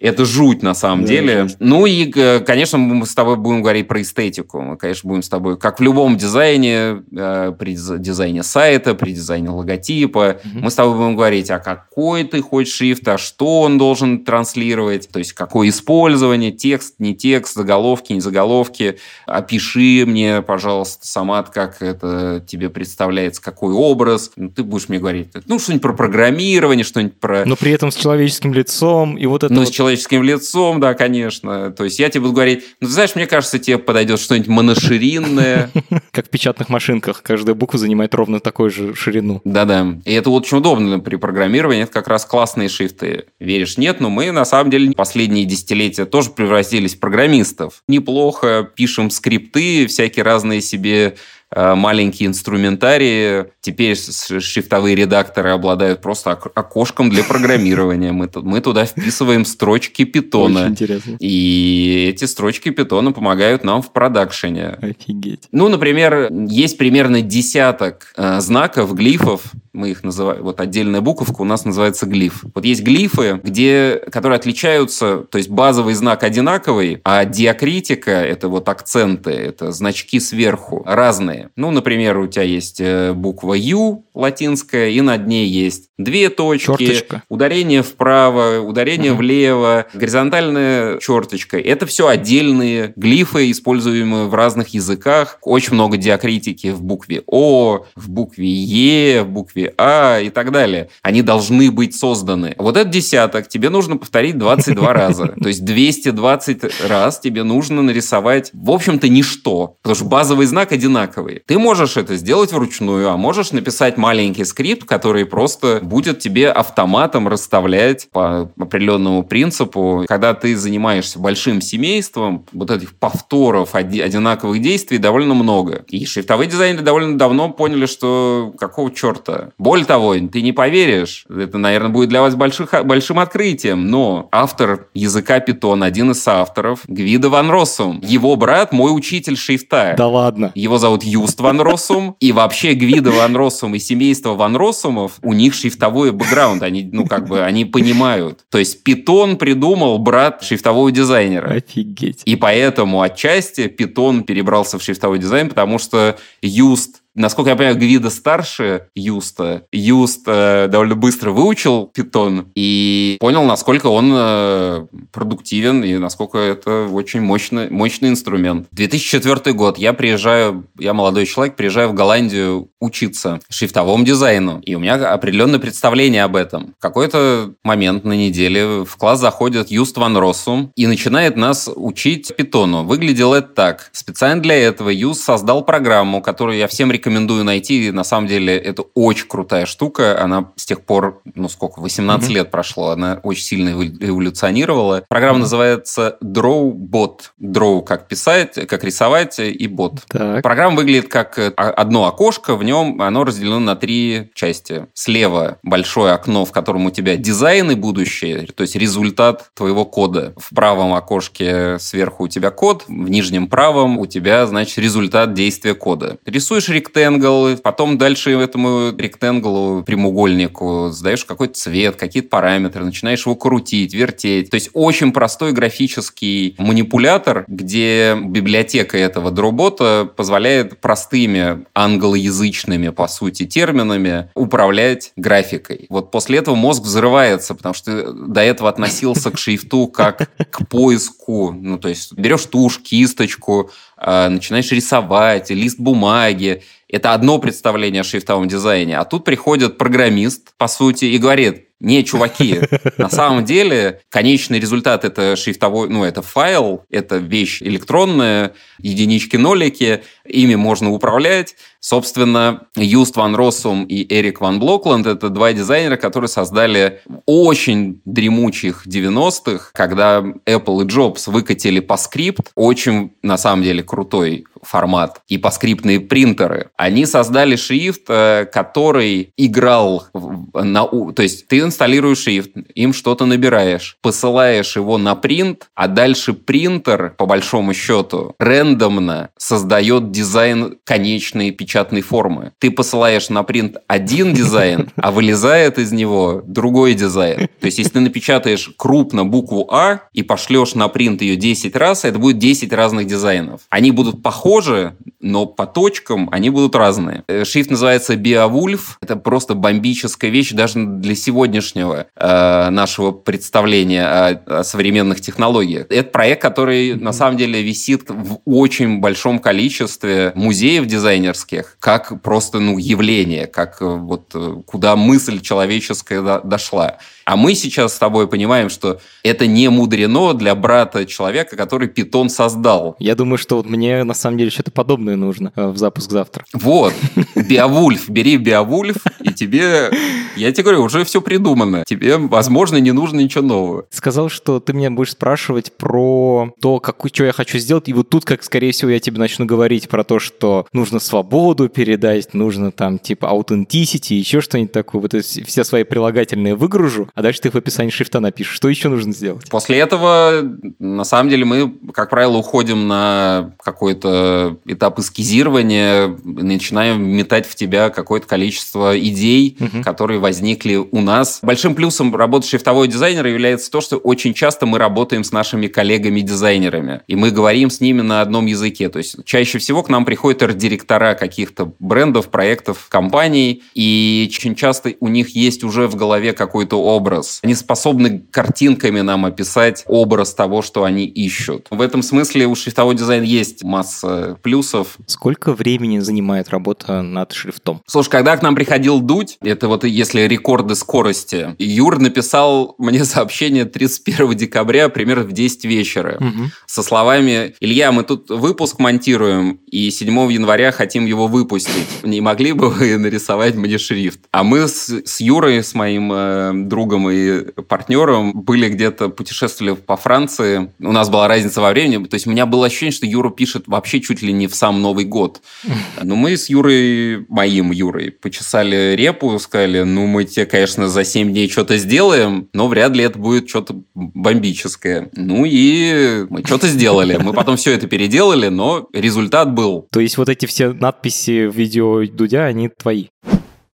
[SPEAKER 2] Это жуть на самом
[SPEAKER 1] Да,
[SPEAKER 2] деле.
[SPEAKER 1] жуть.
[SPEAKER 2] Ну и, э, конечно, мы с тобой будем говорить про эстетику. Мы, конечно, будем с тобой, как в любом дизайне, э, при диз- дизайне сайта, при дизайне логотипа,
[SPEAKER 1] Мгм.
[SPEAKER 2] мы с тобой будем говорить, а какой ты хочешь шрифт, а что он должен транслировать, то есть какое использование, текст, не текст, заголовки, не заголовки. Опиши мне, пожалуйста, сама, как это тебе представляется, какой образ. Ну, Ты будешь мне говорить, ну, что-нибудь про программирование, что-нибудь про...
[SPEAKER 1] Но при этом с человеческим лицом и вот это
[SPEAKER 2] Ну,
[SPEAKER 1] вот-
[SPEAKER 2] с человеческим лицом, да, конечно. То есть я тебе буду говорить, ну, ты знаешь, мне кажется, тебе подойдет что-нибудь моноширинное. (laughs)
[SPEAKER 1] как в печатных машинках. Каждая буква занимает ровно такую же ширину.
[SPEAKER 2] Да-да. И это очень удобно при программировании. Это как раз классные шрифты. Веришь, нет, но мы, на самом деле, последние десятилетия тоже превратились в программистов. Неплохо пишем скрипты, всякие разные себе маленькие инструментарии. Теперь шрифтовые редакторы обладают просто ок- окошком для программирования. Мы, мы туда вписываем строчки питона.
[SPEAKER 1] Очень интересно.
[SPEAKER 2] И эти строчки питона помогают нам в продакшене.
[SPEAKER 1] Офигеть.
[SPEAKER 2] Ну, например, есть примерно десяток э, знаков, глифов, мы их называем, вот отдельная буковка у нас называется глиф. Вот есть глифы, где, которые отличаются, то есть базовый знак одинаковый, а диакритика, это вот акценты, это значки сверху, разные. Ну, например, у тебя есть э, буква U латинская, и над ней есть две точки,
[SPEAKER 1] Черточка.
[SPEAKER 2] ударение вправо, ударение
[SPEAKER 1] Мгм.
[SPEAKER 2] влево, горизонтальная черточка. Это все отдельные глифы, используемые в разных языках. Очень много диакритики в букве О, в букве Е, в букве А и так далее. Они должны быть созданы. Вот этот десяток тебе нужно повторить 22 раза. То есть 220 раз тебе нужно нарисовать, в общем-то, ничто. Потому что базовый знак одинаковый. Ты можешь это сделать вручную, а можешь написать маленький скрипт, который просто будет тебе автоматом расставлять по определенному принципу. Когда ты занимаешься большим семейством, вот этих повторов оди- одинаковых действий довольно много. И шрифтовые дизайнеры довольно давно поняли, что какого черта. Более того, ты не поверишь, это, наверное, будет для вас больших, большим открытием, но автор языка Python, один из соавторов, Гвида Ван Россум, его брат мой учитель шрифта.
[SPEAKER 1] Да ладно.
[SPEAKER 2] Его зовут Юст Ван Россум, и вообще Гвида Ван Россум и семейство Ван Россумов, у них шрифтовой бэкграунд, они, ну, как бы, они понимают. То есть Питон придумал брат шрифтового дизайнера.
[SPEAKER 1] Офигеть.
[SPEAKER 2] И поэтому отчасти Питон перебрался в шрифтовой дизайн, потому что Юст Насколько я понимаю, Гвида старше Юста. Юст э, довольно быстро выучил Питон и понял, насколько он э, продуктивен и насколько это очень мощный, мощный инструмент. 2004 год. Я приезжаю, я молодой человек, приезжаю в Голландию учиться шрифтовому дизайну. И у меня определенное представление об этом. В какой-то момент на неделе в класс заходит Юст Ван Россум и начинает нас учить питону. Выглядело это так. Специально для этого Юст создал программу, которую я всем рекомендую найти. На самом деле, это очень крутая штука. Она с тех пор, ну сколько, 18
[SPEAKER 1] Мгм.
[SPEAKER 2] лет прошло. Она очень сильно эволю- эволюционировала. Программа
[SPEAKER 1] Мгм.
[SPEAKER 2] называется DrawBot. Draw как писать, как рисовать и бот.
[SPEAKER 1] Так.
[SPEAKER 2] Программа выглядит как э, одно окошко, в нем оно разделено на три части. Слева большое окно, в котором у тебя дизайн и будущее, то есть результат твоего кода. В правом окошке сверху у тебя код, в нижнем правом у тебя, значит, результат действия кода. Рисуешь ректангл, потом дальше этому ректанглу, прямоугольнику задаешь какой-то цвет, какие-то параметры, начинаешь его крутить, вертеть. То есть очень простой графический манипулятор, где библиотека этого дробота позволяет простыми англоязычными, по сути, терминами управлять графикой. Вот после этого мозг взрывается, потому что до этого относился к шрифту как к поиску. Ну, то есть берешь тушь, кисточку, э, начинаешь рисовать, лист бумаги. Это одно представление о шрифтовом дизайне. А тут приходит программист, по сути, и говорит, не, чуваки, на самом деле конечный результат это шрифтовой, ну, это файл, это вещь электронная, единички-нолики, ими можно управлять. Собственно, Юст Ван Россум и Эрик Ван Блокланд – это два дизайнера, которые создали очень дремучих 90-х, когда Apple и Джобс выкатили PostScript, очень, на самом деле, крутой формат, и PostScript ные принтеры. Они создали шрифт, э, который играл на... То есть ты инсталируешь шрифт, им что-то набираешь, посылаешь его на принт, а дальше принтер, по большому счету, рандомно создает дизайн конечной печатной формы. Ты посылаешь на принт один дизайн, а вылезает из него другой дизайн. То есть если ты напечатаешь крупно букву А и пошлешь на принт ее 10 раз, это будет 10 разных дизайнов. Они будут похожи, но по точкам они будут разные. Э, Шрифт называется Beowulf. Это просто бомбическая вещь даже для сегодняшнего э, нашего представления о, о современных технологиях. Это проект, который на самом деле висит в очень большом количестве музеев дизайнерских, как просто ну, явление, как э, вот э, куда мысль человеческая до- дошла. А мы сейчас с тобой понимаем, что это не мудрено для брата человека, который питон создал.
[SPEAKER 1] Я думаю, что вот мне на самом деле что-то подобное нужно э, в запуск завтра.
[SPEAKER 2] Вот, (laughs) Биовульф, бери Биовульф, и тебе, я тебе говорю, уже все придумано. Тебе, возможно, не нужно ничего нового.
[SPEAKER 1] Сказал, что ты меня будешь спрашивать про то, какую, что я хочу сделать, и вот тут, как скорее всего, я тебе начну говорить про то, что нужно свободу передать, нужно там типа authenticity, еще что-нибудь такое, вот все свои прилагательные выгружу, а дальше ты в описании шрифта напишешь, что еще нужно сделать.
[SPEAKER 2] После этого, на самом деле, мы, как правило, уходим на какой-то этап эскизирования, начинаем метать в тебя какое-то количество идей, угу. которые возникли у нас. Большим плюсом работы шрифтового дизайнера является то, что очень часто мы работаем с нашими коллегами-дизайнерами, и мы говорим с ними на одном языке. То есть чаще всего к нам приходят арт-директора каких-то брендов, проектов, компаний, и очень часто у них есть уже в голове какой-то образ. Они способны картинками нам описать образ того, что они ищут. В этом смысле у шрифтового дизайна есть масса плюсов.
[SPEAKER 1] Сколько времени занимает работа над шрифтом?
[SPEAKER 2] Слушай, когда к нам приходил Дудь, это вот если рекорды скорости, Юр написал мне сообщение 31 декабря примерно в 10 вечера угу. со словами «Илья, мы тут выпуск монтируем, и 7 января хотим его выпустить. Не могли бы вы нарисовать мне шрифт?» А мы с, с Юрой, с моим э, другом и партнером, были где-то, путешествовали по Франции. У нас была разница во времени, то есть у меня было ощущение, что Юра пишет вообще чуть ли не в сам Новый год. (laughs) Но мы с Юрой, моим Юрой, почесали репу, сказали, ну мы тебе, конечно, за 7 дней что-то сделаем, но вряд ли это будет что-то бомбическое. Ну и мы что-то сделали. Мы потом все это переделали, но результат был.
[SPEAKER 1] То есть вот эти все надписи в видео Дудя, они твои?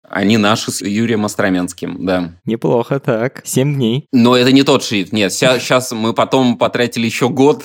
[SPEAKER 2] Они наши с Юрием Остроменским, да.
[SPEAKER 1] Неплохо, так. Семь дней.
[SPEAKER 2] Но это не тот шрифт. Нет, сейчас мы потом потратили еще год.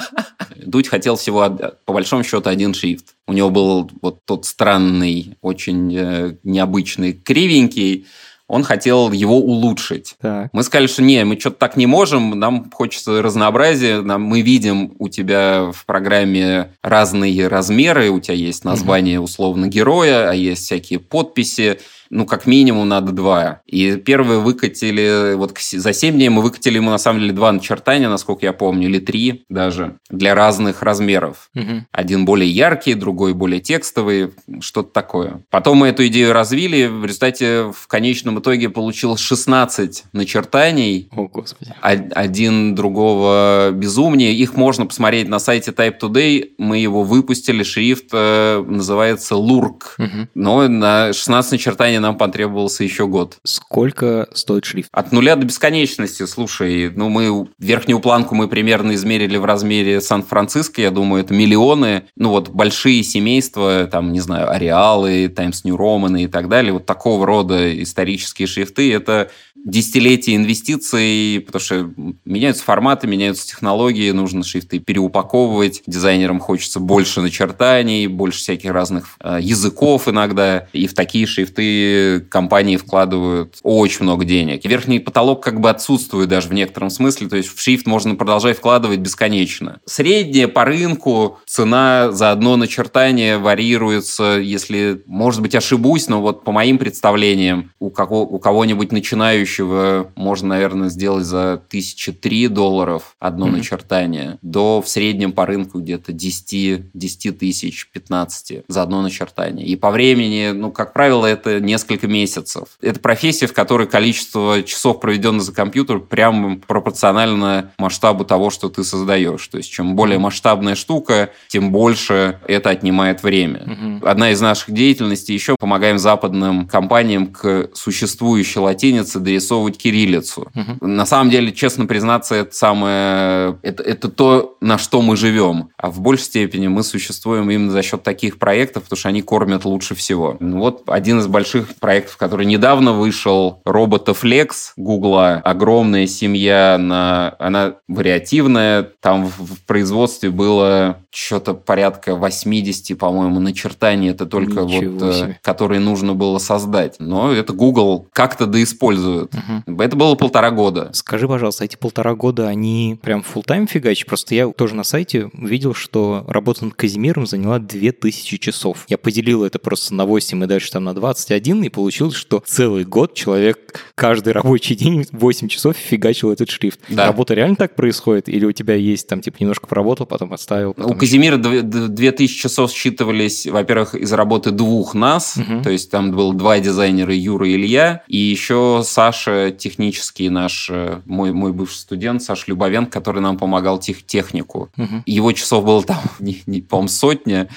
[SPEAKER 2] (laughs) Дудь хотел всего, по большому счету, один шрифт. У него был вот тот странный, очень э, необычный, кривенький, он хотел его улучшить. Так. Мы сказали, что не, мы что-то так не можем, нам хочется разнообразия, нам, мы видим у тебя в программе разные размеры, у тебя есть название условно героя, а есть всякие подписи, ну, как минимум надо два. И первые выкатили, вот за 7 дней мы выкатили ему, на самом деле, два начертания, насколько я помню, или три даже, для разных размеров. Угу. Один более яркий, другой более текстовый, что-то такое. Потом мы эту идею развили, в результате в конечном итоге получилось 16 начертаний.
[SPEAKER 1] О, Господи.
[SPEAKER 2] Один другого безумнее. Их можно посмотреть на сайте Type Today. Мы его выпустили, шрифт э, называется Лурк. Угу. Но на 16 начертаний нам потребовался еще год.
[SPEAKER 1] Сколько стоит шрифт?
[SPEAKER 2] От нуля до бесконечности. Слушай, ну мы верхнюю планку мы примерно измерили в размере Сан-Франциско. Я думаю, это миллионы. Ну вот большие семейства, там, не знаю, Ареалы, Times New Roman и так далее. Вот такого рода исторические шрифты. Это десятилетия инвестиций, потому что меняются форматы, меняются технологии, нужно шрифты переупаковывать. Дизайнерам хочется больше начертаний, больше всяких разных э, языков иногда. И в такие шрифты компании вкладывают очень много денег. Верхний потолок как бы отсутствует даже в некотором смысле, то есть в шрифт можно продолжать вкладывать бесконечно. Средняя по рынку цена за одно начертание варьируется, если, может быть, ошибусь, но вот по моим представлениям у, кого, у кого-нибудь начинающего можно, наверное, сделать за тысячи три долларов одно mm-hmm. начертание, до в среднем по рынку где-то 10, 10 тысяч, 15 за одно начертание. И по времени, ну, как правило, это несколько месяцев. Это профессия, в которой количество часов, проведенных за компьютер, прямо пропорционально масштабу того, что ты создаешь. То есть, чем более масштабная штука, тем больше это отнимает время. Mm-hmm. Одна из наших деятельностей еще помогаем западным компаниям к существующей латинице дорисовывать кириллицу. Угу. На самом деле, честно признаться, это самое... Это, это то, на что мы живем. А в большей степени мы существуем именно за счет таких проектов, потому что они кормят лучше всего. Ну вот один из больших проектов, который недавно вышел, робота Flex Гугла. Огромная семья, на... она вариативная. Там в, в производстве было что-то порядка 80, по-моему, начертаний. Это только Ничего вот, э, себе. которые нужно было создать. Но это Google как-то доиспользует. Угу. Это было полтора года.
[SPEAKER 1] Скажи, пожалуйста, эти полтора года, они прям full тайм фигачи? Просто я тоже на сайте увидел, что работа над Казимиром заняла 2000 часов. Я поделил это просто на 8 и дальше там на 21, и получилось, что целый год человек каждый рабочий день 8 часов фигачил этот шрифт. Да. Работа реально так происходит? Или у тебя есть там, типа, немножко поработал, потом оставил? Потом
[SPEAKER 2] у Казимира 2000 часов считывались, во-первых, из работы двух нас, угу. то есть там было два дизайнера, Юра и Илья, и еще Саша технический наш, э, мой, мой бывший студент, Саша Любовенко, который нам помогал тех, технику. Угу. Его часов было там, (laughs) не, не, по-моему, сотня.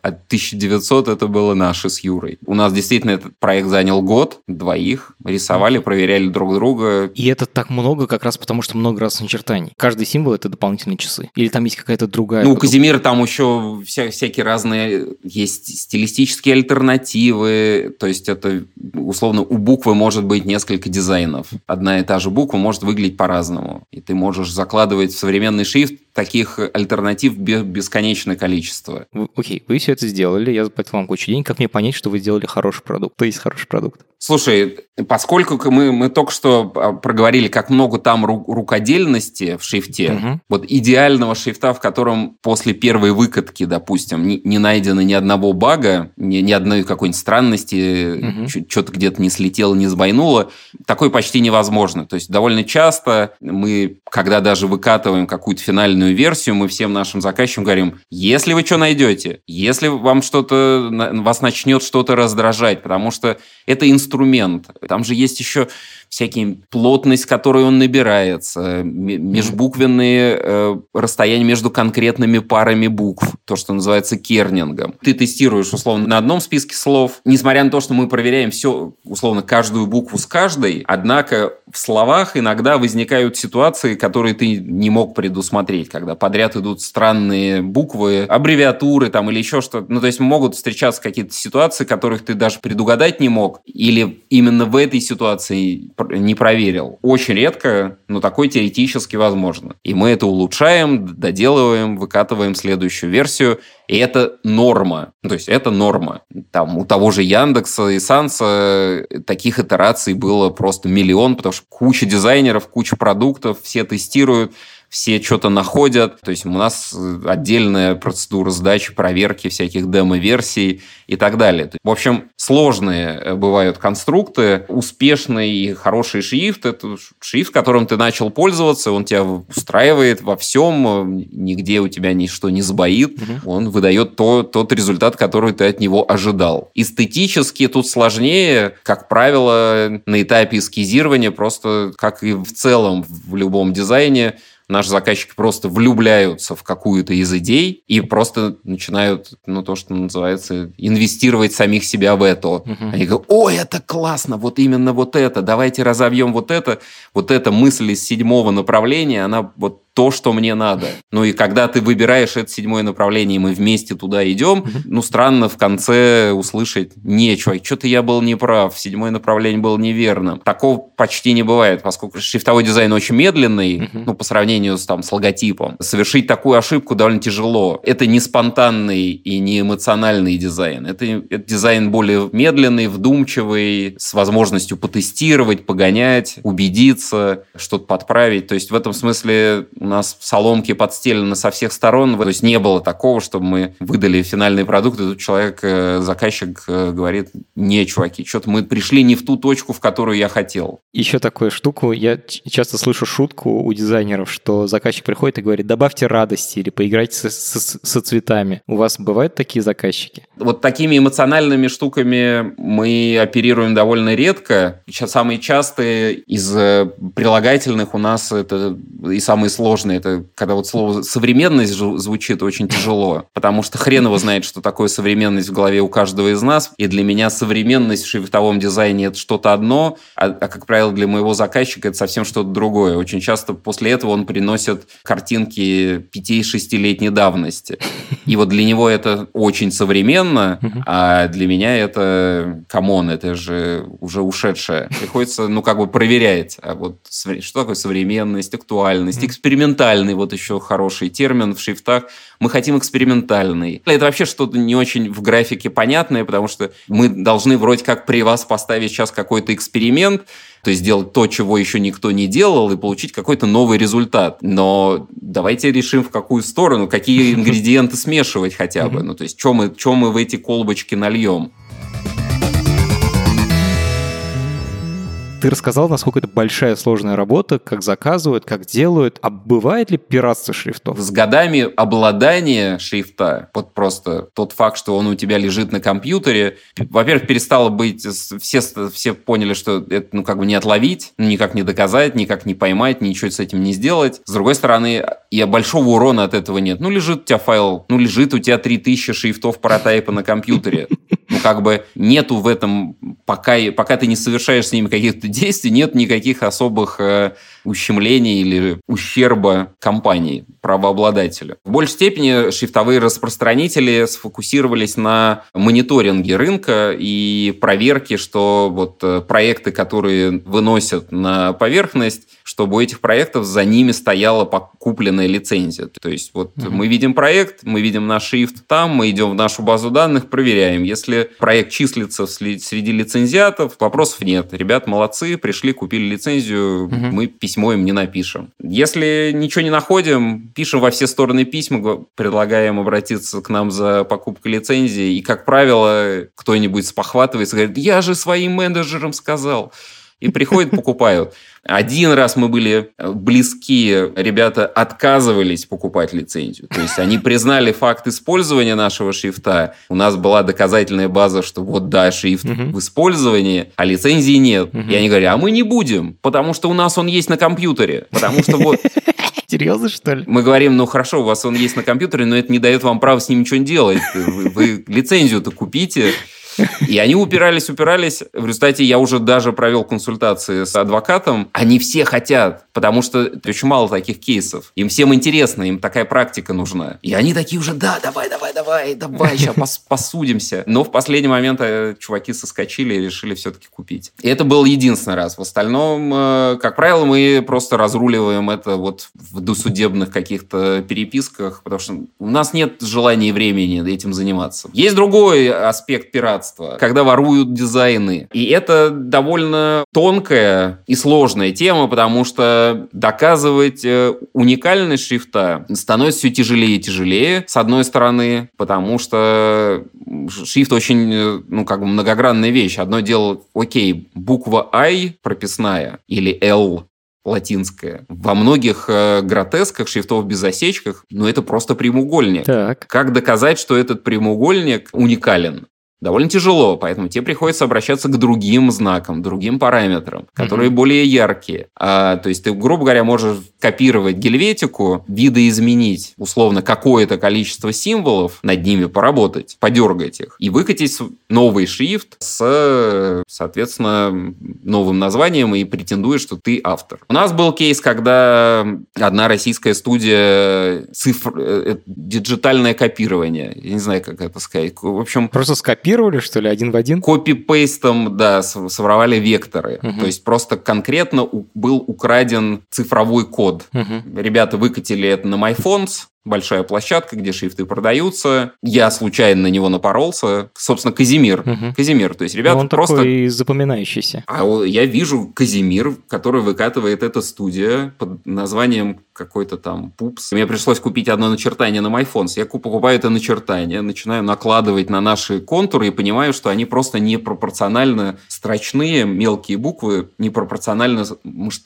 [SPEAKER 2] А 1900 это было наше с Юрой. У нас действительно этот проект занял год, двоих. Рисовали, проверяли друг друга.
[SPEAKER 1] И это так много как раз потому, что много раз начертаний. Каждый символ — это дополнительные часы. Или там есть какая-то другая...
[SPEAKER 2] Ну, у Казимира там еще вся, всякие разные... Есть стилистические альтернативы. То есть это, условно, у буквы может быть несколько дизайнов. Одна и та же буква может выглядеть по-разному. И ты можешь закладывать в современный шрифт таких альтернатив бесконечное количество.
[SPEAKER 1] Окей, вы все это сделали, я заплатил вам кучу денег. Как мне понять, что вы сделали хороший продукт? То есть хороший продукт.
[SPEAKER 2] Слушай, поскольку мы, мы только что а, проговорили, как много там ру- рукодельности в шрифте, угу. вот идеального шрифта, в котором после первой выкатки, допустим, не, не найдено ни одного бага, ни, ни одной какой-нибудь странности, угу. что-то где-то не слетело, не сбойнуло, такое почти невозможно. То есть довольно часто мы, когда даже выкатываем какую-то финальную версию, мы всем нашим заказчикам говорим, если вы что найдете, если вам что-то, вас начнет что-то раздражать, потому что это инструмент. Там же есть еще всякие плотность, которой он набирается, межбуквенные э, расстояния между конкретными парами букв, то, что называется кернингом. Ты тестируешь, условно, на одном списке слов, несмотря на то, что мы проверяем все, условно, каждую букву с каждой, однако в словах иногда возникают ситуации, которые ты не мог предусмотреть, когда подряд идут странные буквы, аббревиатуры там или еще что-то. Ну, то есть могут встречаться какие-то ситуации, которых ты даже предугадать не мог, или именно в этой ситуации не проверил. Очень редко, но такое теоретически возможно. И мы это улучшаем, доделываем, выкатываем следующую версию. И это норма. То есть это норма. Там у того же Яндекса и Санса таких итераций было просто миллион, потому что куча дизайнеров, куча продуктов, все тестируют все что-то находят. То есть у нас э, отдельная процедура сдачи, проверки всяких демо-версий и так далее. В общем, сложные э, бывают конструкты. Успешный и хороший шрифт – это шрифт, которым ты начал пользоваться, он тебя устраивает во всем, нигде у тебя ничто не сбоит, угу. он выдает то, тот результат, который ты от него ожидал. Эстетически тут сложнее, как правило, на этапе эскизирования, просто как и в целом в любом дизайне, наши заказчики просто влюбляются в какую-то из идей и просто начинают, ну, то, что называется, инвестировать самих себя в это. Угу. Они говорят, ой, это классно, вот именно вот это, давайте разовьем вот это. Вот эта мысль из седьмого направления, она вот то, что мне надо. Ну и когда ты выбираешь это седьмое направление, и мы вместе туда идем, ну странно в конце услышать, не, чувак, что-то я был неправ, седьмое направление было неверным. Такого почти не бывает, поскольку шрифтовой дизайн очень медленный, ну по сравнению с, там, с логотипом. Совершить такую ошибку довольно тяжело. Это не спонтанный и не эмоциональный дизайн. Это, это дизайн более медленный, вдумчивый, с возможностью потестировать, погонять, убедиться, что-то подправить. То есть в этом смысле нас соломки подстелены со всех сторон. То есть не было такого, чтобы мы выдали финальный продукт, и тут человек, э, заказчик э, говорит, не, чуваки, что-то мы пришли не в ту точку, в которую я хотел.
[SPEAKER 1] Еще такую штуку, я часто слышу шутку у дизайнеров, что заказчик приходит и говорит, добавьте радости или поиграйте со, со, со цветами. У вас бывают такие заказчики?
[SPEAKER 2] Вот такими эмоциональными штуками мы оперируем довольно редко. Сейчас самые частые из э, прилагательных у нас это и самые сложные сложно. Это когда вот слово «современность» звучит очень тяжело, потому что хрен его знает, что такое современность в голове у каждого из нас. И для меня современность в шрифтовом дизайне – это что-то одно, а, а, как правило, для моего заказчика это совсем что-то другое. Очень часто после этого он приносит картинки 5-6-летней давности. И вот для него это очень современно, а для меня это, come on, это же уже ушедшее. Приходится, ну, как бы проверять, а вот что такое современность, актуальность, эксперимент экспериментальный, вот еще хороший термин в шрифтах. Мы хотим экспериментальный. Это вообще что-то не очень в графике понятное, потому что мы должны вроде как при вас поставить сейчас какой-то эксперимент, то есть сделать то, чего еще никто не делал, и получить какой-то новый результат. Но давайте решим, в какую сторону, какие (laughs) ингредиенты смешивать хотя бы. Ну, то есть, что мы, что мы в эти колбочки нальем.
[SPEAKER 1] Ты рассказал, насколько это большая сложная работа, как заказывают, как делают. А бывает ли пиратство шрифтов?
[SPEAKER 2] С годами обладание шрифта, вот просто тот факт, что он у тебя лежит на компьютере, во-первых, перестало быть, все, все поняли, что это ну как бы не отловить, никак не доказать, никак не поймать, ничего с этим не сделать. С другой стороны, и большого урона от этого нет. Ну, лежит у тебя файл, ну, лежит у тебя 3000 шрифтов паратайпа на компьютере. Ну, как бы нету в этом, пока, пока ты не совершаешь с ними каких-то действий, нет никаких особых э, ущемления или ущерба компании, правообладателю. В большей степени шрифтовые распространители сфокусировались на мониторинге рынка и проверке, что вот э, проекты, которые выносят на поверхность, чтобы у этих проектов за ними стояла купленная лицензия. То есть вот mm-hmm. мы видим проект, мы видим наш шрифт там, мы идем в нашу базу данных, проверяем. Если проект числится среди лицензиатов, вопросов нет. Ребят молодцы, пришли, купили лицензию, mm-hmm. мы письмо им не напишем. Если ничего не находим, пишем во все стороны письма, предлагаем обратиться к нам за покупкой лицензии, и, как правило, кто-нибудь спохватывается, говорит, я же своим менеджерам сказал. И приходят, покупают. Один раз мы были близки, ребята отказывались покупать лицензию. То есть они признали факт использования нашего шрифта. У нас была доказательная база, что вот да, шрифт uh-huh. в использовании, а лицензии нет. Uh-huh. И они говорят, а мы не будем, потому что у нас он есть на компьютере. Потому что вот...
[SPEAKER 1] Серьезно, что ли?
[SPEAKER 2] Мы говорим, ну хорошо, у вас он есть на компьютере, но это не дает вам права с ним ничего делать. Вы, вы лицензию-то купите. И они упирались, упирались. В результате я уже даже провел консультации с адвокатом. Они все хотят, потому что очень мало таких кейсов. Им всем интересно, им такая практика нужна. И они такие уже, да, давай, давай, давай, давай, сейчас пос посудимся. Но в последний момент э, чуваки соскочили и решили все-таки купить. И это был единственный раз. В остальном, э, как правило, мы просто разруливаем это вот в досудебных каких-то переписках, потому что у нас нет желания и времени этим заниматься. Есть другой аспект пиратства пиратство, когда воруют дизайны. И это довольно тонкая и сложная тема, потому что доказывать э, уникальность шрифта становится все тяжелее и тяжелее, с одной стороны, потому что шрифт очень, э, ну, как бы многогранная вещь. Одно дело, окей, буква I прописная или L латинская. Во многих э, гротесках, шрифтов без осечках, ну, это просто прямоугольник. Так. Как доказать, что этот прямоугольник уникален? Довольно тяжело, поэтому тебе приходится обращаться к другим знакам, другим параметрам, которые mm-hmm. более яркие. А, то есть ты, грубо говоря, можешь копировать гельветику, видоизменить условно какое-то количество символов, над ними поработать, подергать их и выкатить новый шрифт с, соответственно, новым названием и претендуешь, что ты автор. У нас был кейс, когда одна российская студия цифр... Э, э, диджитальное копирование, я не знаю, как это сказать, в общем...
[SPEAKER 1] Просто скопировать скопировали, что ли, один в один?
[SPEAKER 2] Копипейстом, да, своровали векторы. Угу. То есть просто конкретно был украден цифровой код. Угу. Ребята выкатили это на MyPhones, большая площадка, где шрифты продаются. Я случайно на него напоролся. Собственно, Казимир. Угу. Казимир. То есть ребята
[SPEAKER 1] Но он
[SPEAKER 2] просто...
[SPEAKER 1] такой запоминающийся.
[SPEAKER 2] А я вижу Казимир, который выкатывает эта студия под названием какой-то там пупс. Мне пришлось купить одно начертание на MyPhones. Я покупаю это начертание, начинаю накладывать на наши контуры и понимаю, что они просто непропорционально строчные, мелкие буквы непропорционально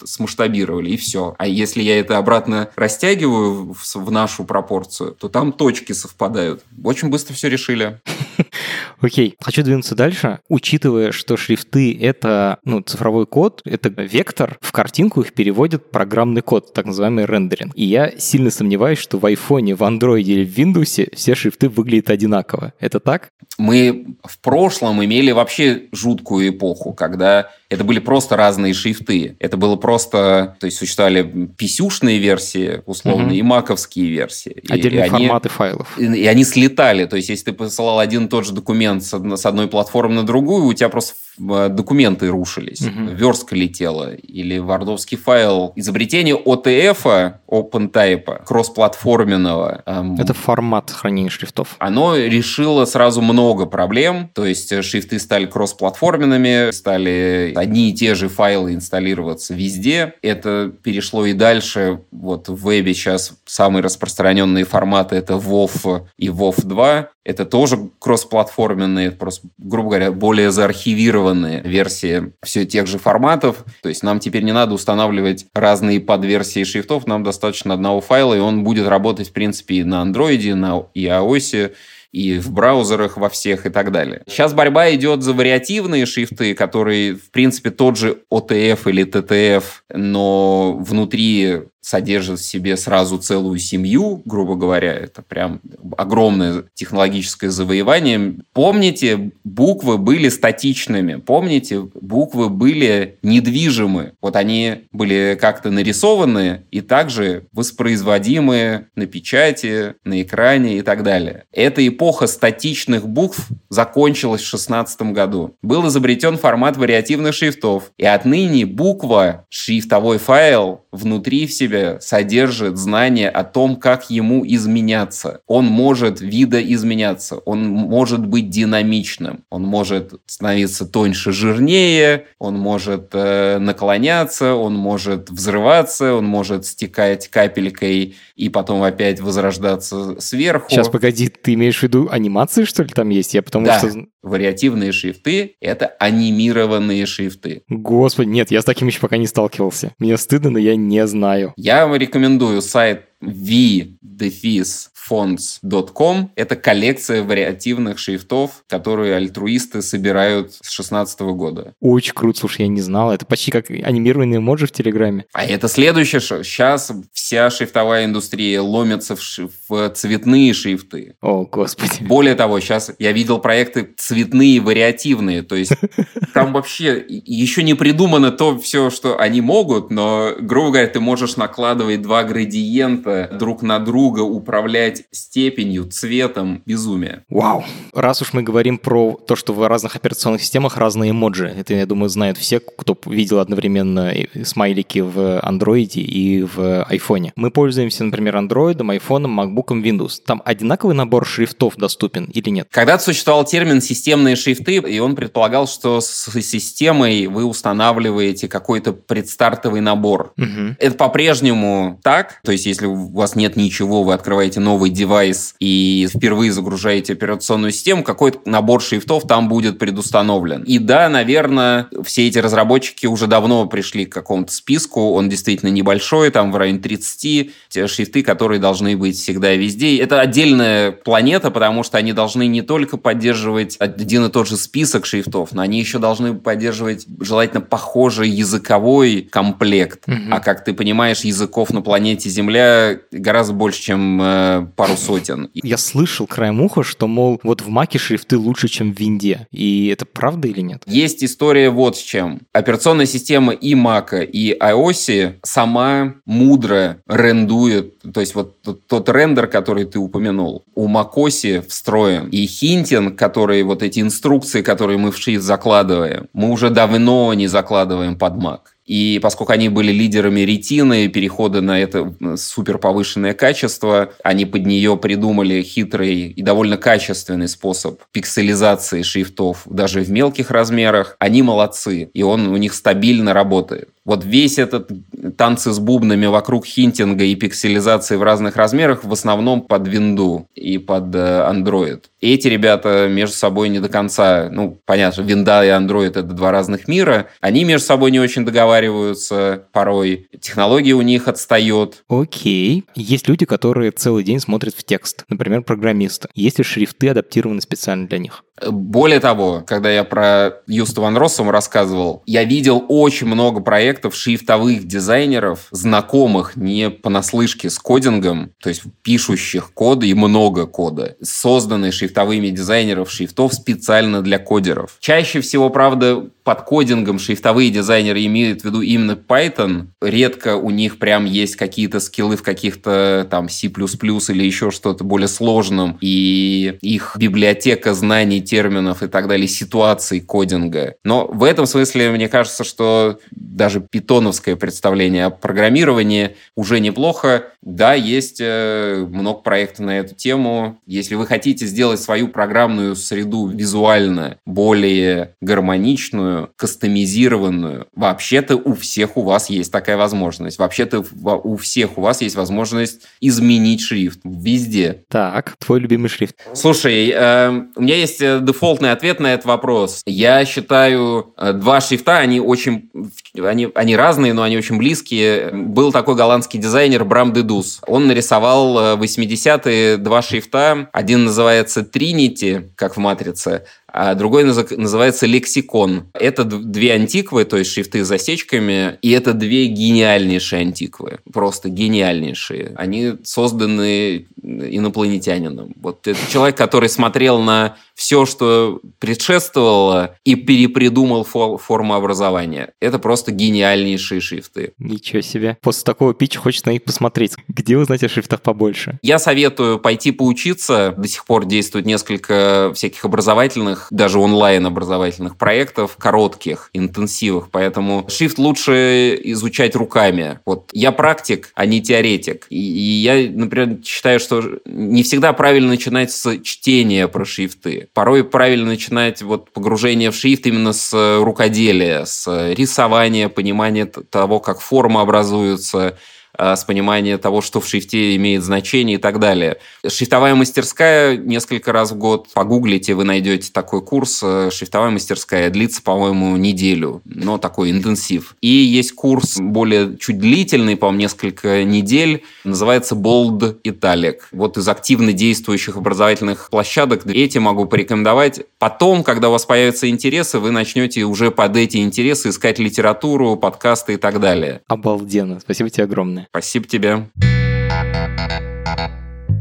[SPEAKER 2] смасштабировали, и все. А если я это обратно растягиваю в, в нашу пропорцию, то там точки совпадают. Очень быстро все решили. (laughs)
[SPEAKER 1] Окей, хочу двинуться дальше. Учитывая, что шрифты — это ну, цифровой код, это вектор, в картинку их переводит программный код, так называемый рендер рендеринг. И я сильно сомневаюсь, что в iPhone, в Android или в Windows все шрифты выглядят одинаково. Это так?
[SPEAKER 2] Мы в прошлом имели вообще жуткую эпоху, когда это были просто разные шрифты. Это было просто... То есть существовали писюшные версии, условно, угу. и маковские версии.
[SPEAKER 1] Отдельные
[SPEAKER 2] и,
[SPEAKER 1] форматы они, файлов.
[SPEAKER 2] И, и они слетали. То есть если ты посылал один и тот же документ с, одной платформы на другую, у тебя просто документы рушились, угу. верстка летела, или вардовский файл. Изобретение OTF, OpenType, кроссплатформенного.
[SPEAKER 1] Эм, Это формат хранения шрифтов.
[SPEAKER 2] Оно решило сразу много проблем, то есть э, шрифты стали кроссплатформенными, стали одни и те же файлы инсталлироваться везде. Это перешло и дальше. Вот в вебе сейчас самые распространенные форматы это WoW и WoW 2. Это тоже кроссплатформенные, просто, грубо говоря, более заархивированные версии все тех же форматов. То есть нам теперь не надо устанавливать разные подверсии шрифтов, нам достаточно одного файла, и он будет работать, в принципе, и на андроиде, на iOS, и в браузерах во всех и так далее. Сейчас борьба идет за вариативные шрифты, которые, в принципе, тот же OTF или TTF, но внутри содержит в себе сразу целую семью, грубо говоря, это прям огромное технологическое завоевание. Помните, буквы были статичными, помните, буквы были недвижимы. Вот они были как-то нарисованы и также воспроизводимы на печати, на экране и так далее. Эта эпоха статичных букв закончилась в 16 году. Был изобретен формат вариативных шрифтов, и отныне буква, шрифтовой файл внутри в себе себе содержит знание о том, как ему изменяться. Он может видоизменяться, он может быть динамичным, он может становиться тоньше, жирнее, он может э, наклоняться, он может взрываться, он может стекать капелькой и потом опять возрождаться сверху.
[SPEAKER 1] Сейчас, погоди, ты имеешь в виду анимации, что ли, там есть? Я потому
[SPEAKER 2] да.
[SPEAKER 1] что...
[SPEAKER 2] Вариативные шрифты — это анимированные шрифты.
[SPEAKER 1] Господи, нет, я с таким еще пока не сталкивался. Мне стыдно, но я не знаю.
[SPEAKER 2] Я рекомендую сайт v-fonts fonts.com — это коллекция вариативных шрифтов, которые альтруисты собирают с 16 года.
[SPEAKER 1] Очень круто, слушай, я не знал. Это почти как анимированные эмоджи в Телеграме.
[SPEAKER 2] А это следующее. Сейчас вся шрифтовая индустрия ломится в, ш... в цветные шрифты.
[SPEAKER 1] О, господи.
[SPEAKER 2] Более того, сейчас я видел проекты цветные, вариативные. То есть (laughs) там вообще еще не придумано то все, что они могут, но, грубо говоря, ты можешь накладывать два градиента друг на друга, управлять степенью, цветом безумия.
[SPEAKER 1] Вау. Раз уж мы говорим про то, что в разных операционных системах разные эмоджи, это, я думаю, знают все, кто видел одновременно смайлики в Android и в iPhone. Мы пользуемся, например, Android, iPhone, MacBook, Windows. Там одинаковый набор шрифтов доступен или нет?
[SPEAKER 2] Когда-то существовал термин «системные шрифты», и он предполагал, что с системой вы устанавливаете какой-то предстартовый набор. Угу. Это по-прежнему так. То есть, если у вас нет ничего, вы открываете новый девайс и впервые загружаете операционную систему, какой-то набор шрифтов там будет предустановлен. И да, наверное, все эти разработчики уже давно пришли к какому-то списку, он действительно небольшой, там в районе 30, те шрифты, которые должны быть всегда и везде. Это отдельная планета, потому что они должны не только поддерживать один и тот же список шрифтов, но они еще должны поддерживать желательно похожий языковой комплект. Угу. А как ты понимаешь, языков на планете Земля гораздо больше, чем э, пару сотен.
[SPEAKER 1] Я слышал краем уха, что, мол, вот в Маке шрифты лучше, чем в Винде. И это правда или нет?
[SPEAKER 2] Есть история вот с чем. Операционная система и Мака, и iOS сама мудро рендует, то есть вот тот, тот рендер, который ты упомянул, у macOS встроен. И хинтинг, который вот эти инструкции, которые мы в шрифт закладываем, мы уже давно не закладываем под Mac. И поскольку они были лидерами ретины, перехода на это супер повышенное качество, они под нее придумали хитрый и довольно качественный способ пикселизации шрифтов даже в мелких размерах. Они молодцы, и он у них стабильно работает. Вот весь этот танцы с бубнами вокруг хинтинга и пикселизации в разных размерах в основном под винду и под э, Android. Эти ребята между собой не до конца, ну, понятно, винда и Android это два разных мира, они между собой не очень договариваются порой, технология у них отстает.
[SPEAKER 1] Окей. Есть люди, которые целый день смотрят в текст, например, программисты. Есть ли шрифты адаптированы специально для них?
[SPEAKER 2] Более того, когда я про Юста Ван Россом рассказывал, я видел очень много проектов шрифтовых дизайнеров, знакомых не понаслышке с кодингом, то есть пишущих коды и много кода, созданные шрифтовыми дизайнеров шрифтов специально для кодеров. Чаще всего, правда, под кодингом шрифтовые дизайнеры имеют в виду именно Python. Редко у них прям есть какие-то скиллы в каких-то там C++ или еще что-то более сложном, и их библиотека знаний терминов и так далее, ситуаций кодинга. Но в этом смысле мне кажется, что даже питоновское представление о программировании уже неплохо. Да, есть э, много проектов на эту тему. Если вы хотите сделать свою программную среду визуально более гармоничную, кастомизированную, вообще-то у всех у вас есть такая возможность. Вообще-то у всех у вас есть возможность изменить шрифт везде.
[SPEAKER 1] Так, твой любимый шрифт.
[SPEAKER 2] Слушай, э, у меня есть э, дефолтный ответ на этот вопрос. Я считаю, э, два шрифта, они очень, они, они разные, но они очень близкие. Был такой голландский дизайнер Брам Дедус. Он нарисовал 80-е два шрифта. Один называется Trinity, как в «Матрице», а другой называется лексикон. Это две антиквы, то есть шрифты с засечками, и это две гениальнейшие антиквы, просто гениальнейшие. Они созданы инопланетянином. Вот это человек, который смотрел на все, что предшествовало, и перепридумал фор- форму образования. Это просто гениальнейшие шрифты.
[SPEAKER 1] Ничего себе. После такого питча хочется на них посмотреть. Где узнать о шрифтах побольше?
[SPEAKER 2] Я советую пойти поучиться. До сих пор действует несколько всяких образовательных, даже онлайн-образовательных проектов, коротких, интенсивных. Поэтому шрифт лучше изучать руками. Вот я практик, а не теоретик. И, и я, например, считаю, что не всегда правильно начинать с чтения про шрифты порой правильно начинать вот погружение в шрифт именно с рукоделия, с рисования, понимания того, как форма образуется, с понимания того, что в шрифте имеет значение и так далее. Шрифтовая мастерская несколько раз в год. Погуглите, вы найдете такой курс. Э, шрифтовая мастерская длится, по-моему, неделю, но такой интенсив. И есть курс более чуть длительный, по-моему, несколько недель. Называется Bold Italic. Вот из активно действующих образовательных площадок эти могу порекомендовать. Потом, когда у вас появятся интересы, вы начнете уже под эти интересы искать литературу, подкасты и так далее.
[SPEAKER 1] Обалденно. Спасибо тебе огромное.
[SPEAKER 2] Спасибо тебе.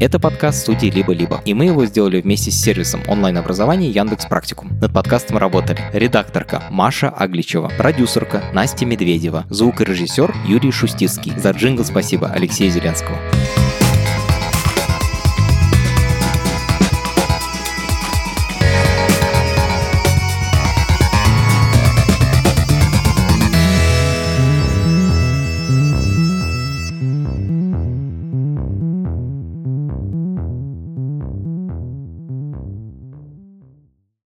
[SPEAKER 1] Это подкаст студии «Либо-либо», и мы его сделали вместе с сервисом онлайн-образования Яндекс Практикум. Над подкастом работали редакторка Маша Агличева, продюсерка Настя Медведева, звукорежиссер Юрий Шустицкий. За джингл спасибо Алексею Зеленского.